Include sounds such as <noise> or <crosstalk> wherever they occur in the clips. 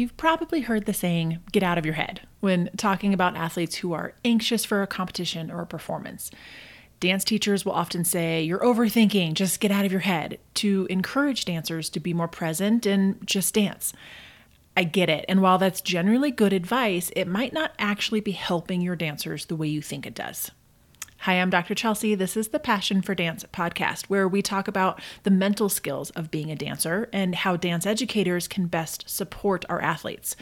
You've probably heard the saying, get out of your head, when talking about athletes who are anxious for a competition or a performance. Dance teachers will often say, You're overthinking, just get out of your head, to encourage dancers to be more present and just dance. I get it, and while that's generally good advice, it might not actually be helping your dancers the way you think it does. Hi, I'm Dr. Chelsea. This is the Passion for Dance podcast, where we talk about the mental skills of being a dancer and how dance educators can best support our athletes.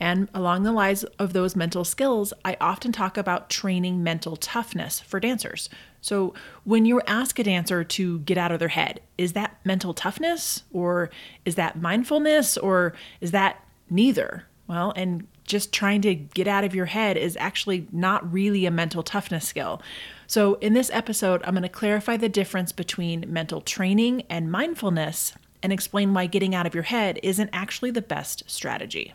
And along the lines of those mental skills, I often talk about training mental toughness for dancers. So, when you ask a dancer to get out of their head, is that mental toughness or is that mindfulness or is that neither? Well, and just trying to get out of your head is actually not really a mental toughness skill. So, in this episode, I'm going to clarify the difference between mental training and mindfulness and explain why getting out of your head isn't actually the best strategy.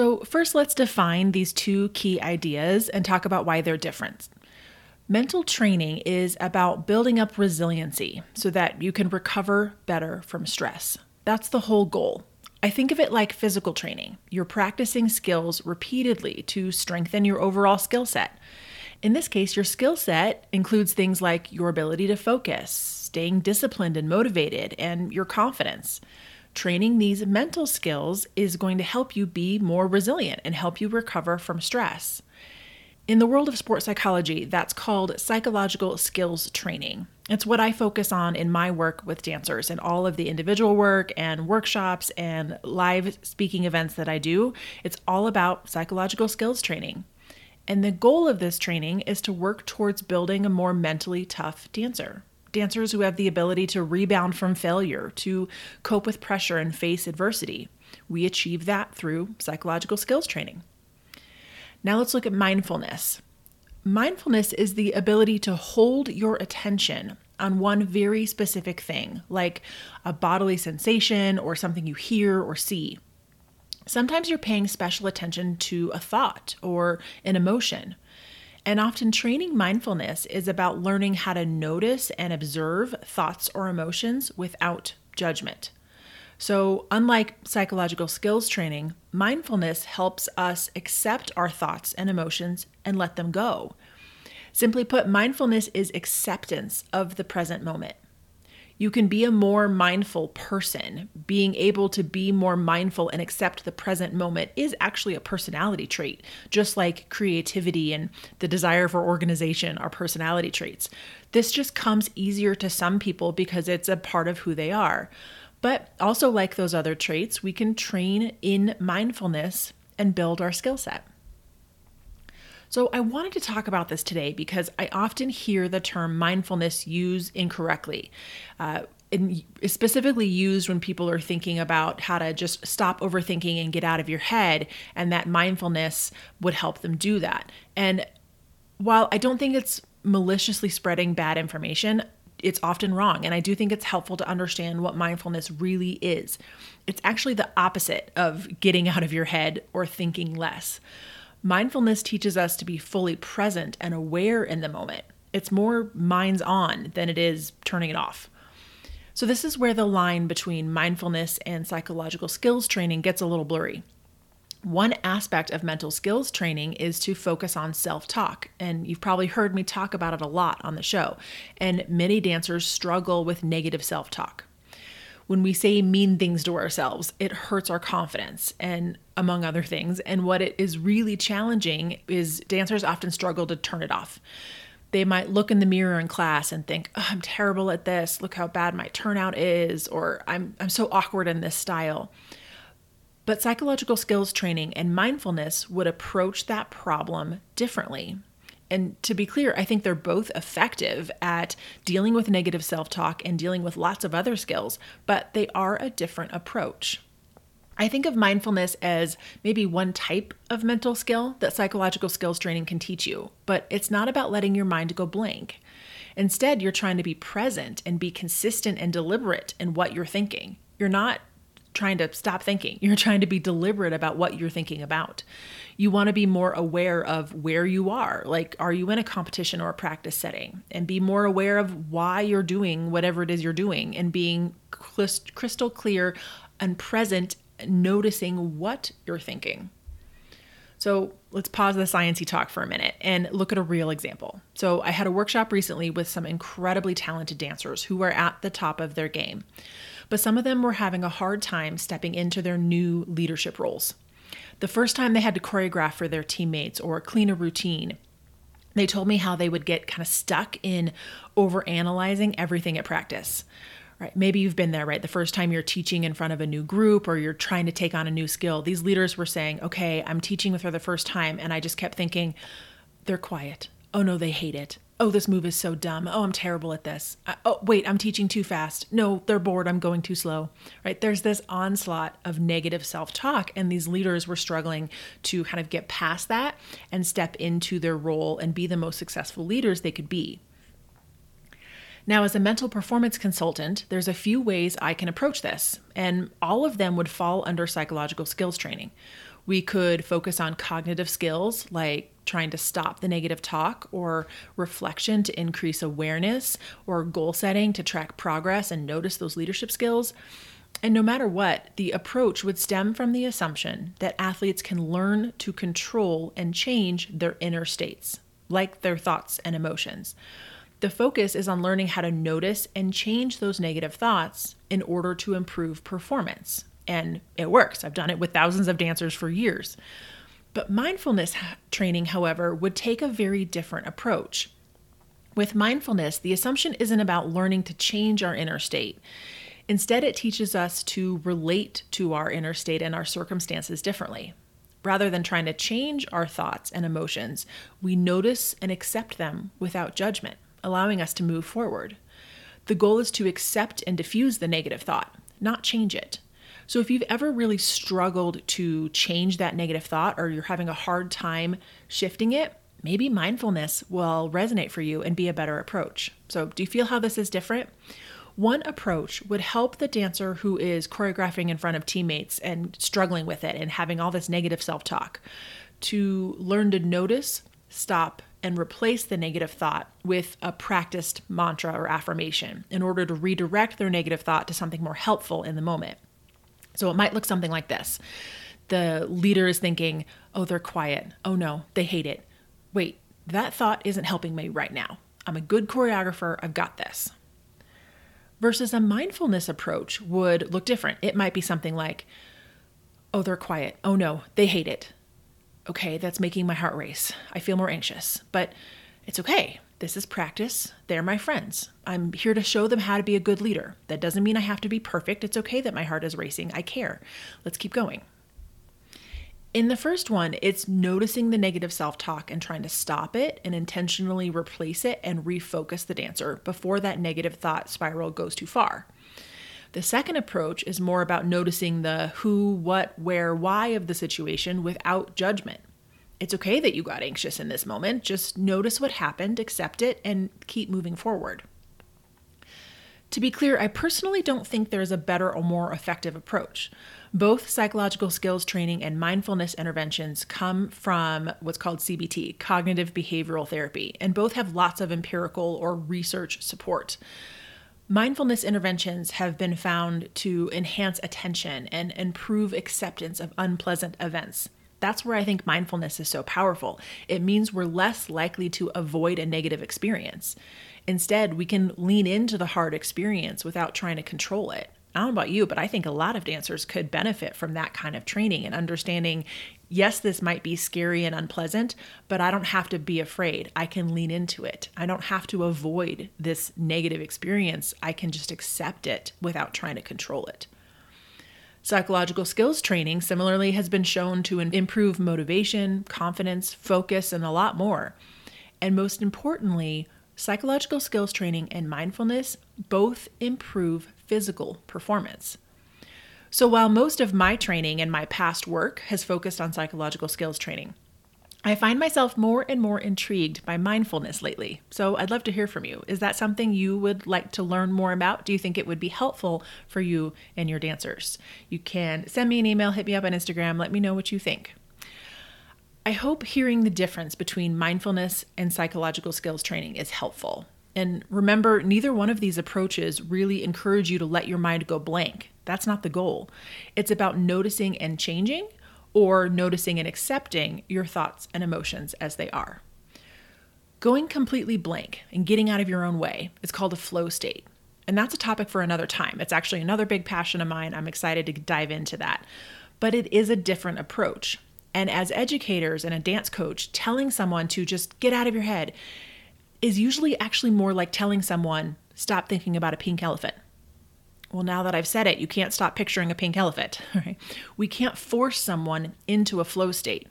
So, first, let's define these two key ideas and talk about why they're different. Mental training is about building up resiliency so that you can recover better from stress. That's the whole goal. I think of it like physical training. You're practicing skills repeatedly to strengthen your overall skill set. In this case, your skill set includes things like your ability to focus, staying disciplined and motivated, and your confidence. Training these mental skills is going to help you be more resilient and help you recover from stress. In the world of sports psychology, that's called psychological skills training. It's what I focus on in my work with dancers and all of the individual work and workshops and live speaking events that I do. It's all about psychological skills training. And the goal of this training is to work towards building a more mentally tough dancer. Dancers who have the ability to rebound from failure, to cope with pressure and face adversity. We achieve that through psychological skills training. Now let's look at mindfulness. Mindfulness is the ability to hold your attention on one very specific thing, like a bodily sensation or something you hear or see. Sometimes you're paying special attention to a thought or an emotion. And often, training mindfulness is about learning how to notice and observe thoughts or emotions without judgment. So, unlike psychological skills training, mindfulness helps us accept our thoughts and emotions and let them go. Simply put, mindfulness is acceptance of the present moment. You can be a more mindful person. Being able to be more mindful and accept the present moment is actually a personality trait, just like creativity and the desire for organization are personality traits. This just comes easier to some people because it's a part of who they are. But also, like those other traits, we can train in mindfulness and build our skill set. So, I wanted to talk about this today because I often hear the term mindfulness used incorrectly. Uh, and specifically used when people are thinking about how to just stop overthinking and get out of your head, and that mindfulness would help them do that. And while I don't think it's maliciously spreading bad information, it's often wrong. And I do think it's helpful to understand what mindfulness really is. It's actually the opposite of getting out of your head or thinking less. Mindfulness teaches us to be fully present and aware in the moment. It's more minds on than it is turning it off. So, this is where the line between mindfulness and psychological skills training gets a little blurry. One aspect of mental skills training is to focus on self talk. And you've probably heard me talk about it a lot on the show. And many dancers struggle with negative self talk. When we say mean things to ourselves, it hurts our confidence and among other things. And what it is really challenging is dancers often struggle to turn it off. They might look in the mirror in class and think, oh, I'm terrible at this. Look how bad my turnout is, or I'm, I'm so awkward in this style. But psychological skills training and mindfulness would approach that problem differently. And to be clear, I think they're both effective at dealing with negative self talk and dealing with lots of other skills, but they are a different approach. I think of mindfulness as maybe one type of mental skill that psychological skills training can teach you, but it's not about letting your mind go blank. Instead, you're trying to be present and be consistent and deliberate in what you're thinking. You're not trying to stop thinking. You're trying to be deliberate about what you're thinking about. You want to be more aware of where you are. Like, are you in a competition or a practice setting? And be more aware of why you're doing whatever it is you're doing and being crystal clear and present, noticing what you're thinking. So let's pause the sciencey talk for a minute and look at a real example. So I had a workshop recently with some incredibly talented dancers who were at the top of their game but some of them were having a hard time stepping into their new leadership roles. The first time they had to choreograph for their teammates or clean a routine, they told me how they would get kind of stuck in overanalyzing everything at practice. Right. Maybe you've been there, right? The first time you're teaching in front of a new group or you're trying to take on a new skill, these leaders were saying, okay, I'm teaching for the first time. And I just kept thinking, they're quiet. Oh no, they hate it oh, this move is so dumb. Oh, I'm terrible at this. Oh, wait, I'm teaching too fast. No, they're bored. I'm going too slow. Right? There's this onslaught of negative self talk, and these leaders were struggling to kind of get past that and step into their role and be the most successful leaders they could be. Now, as a mental performance consultant, there's a few ways I can approach this, and all of them would fall under psychological skills training. We could focus on cognitive skills like trying to stop the negative talk, or reflection to increase awareness, or goal setting to track progress and notice those leadership skills. And no matter what, the approach would stem from the assumption that athletes can learn to control and change their inner states, like their thoughts and emotions. The focus is on learning how to notice and change those negative thoughts in order to improve performance and it works. I've done it with thousands of dancers for years. But mindfulness training, however, would take a very different approach. With mindfulness, the assumption isn't about learning to change our inner state. Instead, it teaches us to relate to our inner state and our circumstances differently. Rather than trying to change our thoughts and emotions, we notice and accept them without judgment, allowing us to move forward. The goal is to accept and diffuse the negative thought, not change it. So if you've ever really struggled to change that negative thought or you're having a hard time shifting it, maybe mindfulness will resonate for you and be a better approach. So, do you feel how this is different? One approach would help the dancer who is choreographing in front of teammates and struggling with it and having all this negative self talk to learn to notice, stop, and replace the negative thought with a practiced mantra or affirmation in order to redirect their negative thought to something more helpful in the moment. So it might look something like this the leader is thinking, oh, they're quiet. Oh no, they hate it. Wait, that thought isn't helping me right now. I'm a good choreographer. I've got this. Versus a mindfulness approach would look different. It might be something like, oh, they're quiet. Oh no, they hate it. Okay, that's making my heart race. I feel more anxious, but it's okay. This is practice. They're my friends. I'm here to show them how to be a good leader. That doesn't mean I have to be perfect. It's okay that my heart is racing. I care. Let's keep going. In the first one, it's noticing the negative self talk and trying to stop it and intentionally replace it and refocus the dancer before that negative thought spiral goes too far. The second approach is more about noticing the who, what, where, why of the situation without judgment. It's okay that you got anxious in this moment. Just notice what happened, accept it, and keep moving forward. To be clear, I personally don't think there's a better or more effective approach. Both psychological skills training and mindfulness interventions come from what's called CBT, cognitive behavioral therapy, and both have lots of empirical or research support. Mindfulness interventions have been found to enhance attention and improve acceptance of unpleasant events. That's where I think mindfulness is so powerful. It means we're less likely to avoid a negative experience. Instead, we can lean into the hard experience without trying to control it. I don't know about you, but I think a lot of dancers could benefit from that kind of training and understanding yes, this might be scary and unpleasant, but I don't have to be afraid. I can lean into it. I don't have to avoid this negative experience. I can just accept it without trying to control it. Psychological skills training similarly has been shown to improve motivation, confidence, focus, and a lot more. And most importantly, psychological skills training and mindfulness both improve physical performance. So while most of my training and my past work has focused on psychological skills training, I find myself more and more intrigued by mindfulness lately. So I'd love to hear from you. Is that something you would like to learn more about? Do you think it would be helpful for you and your dancers? You can send me an email, hit me up on Instagram, let me know what you think. I hope hearing the difference between mindfulness and psychological skills training is helpful. And remember, neither one of these approaches really encourage you to let your mind go blank. That's not the goal. It's about noticing and changing or noticing and accepting your thoughts and emotions as they are. Going completely blank and getting out of your own way is called a flow state. And that's a topic for another time. It's actually another big passion of mine. I'm excited to dive into that. But it is a different approach. And as educators and a dance coach, telling someone to just get out of your head is usually actually more like telling someone, stop thinking about a pink elephant. Well, now that I've said it, you can't stop picturing a pink elephant. <laughs> Right? We can't force someone into a flow state.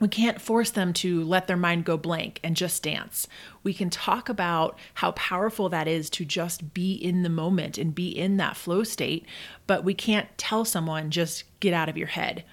We can't force them to let their mind go blank and just dance. We can talk about how powerful that is to just be in the moment and be in that flow state, but we can't tell someone just get out of your head.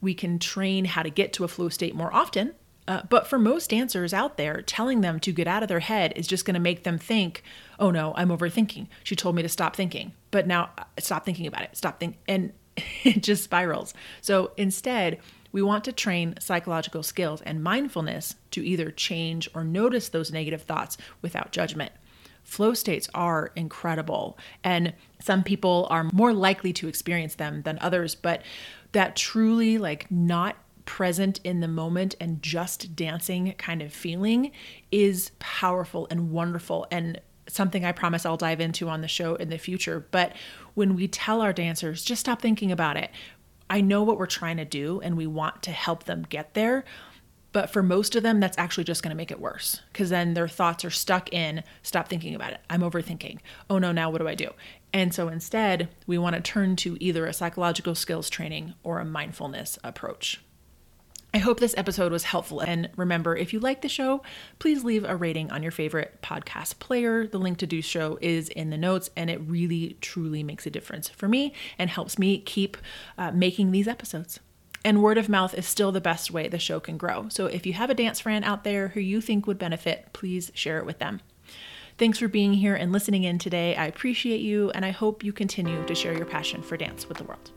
We can train how to get to a flow state more often uh, but for most dancers out there, telling them to get out of their head is just going to make them think, "Oh no, I'm overthinking. She told me to stop thinking, but now uh, stop thinking about it. Stop think," and <laughs> it just spirals. So instead, we want to train psychological skills and mindfulness to either change or notice those negative thoughts without judgment. Flow states are incredible, and some people are more likely to experience them than others, but that truly like not present in the moment and just dancing kind of feeling is powerful and wonderful and something I promise I'll dive into on the show in the future. But when we tell our dancers, just stop thinking about it, I know what we're trying to do and we want to help them get there. But for most of them, that's actually just going to make it worse because then their thoughts are stuck in stop thinking about it. I'm overthinking. Oh no, now what do I do? And so instead, we want to turn to either a psychological skills training or a mindfulness approach. I hope this episode was helpful. And remember, if you like the show, please leave a rating on your favorite podcast player. The link to do so is in the notes, and it really, truly makes a difference for me and helps me keep uh, making these episodes. And word of mouth is still the best way the show can grow. So if you have a dance friend out there who you think would benefit, please share it with them. Thanks for being here and listening in today. I appreciate you, and I hope you continue to share your passion for dance with the world.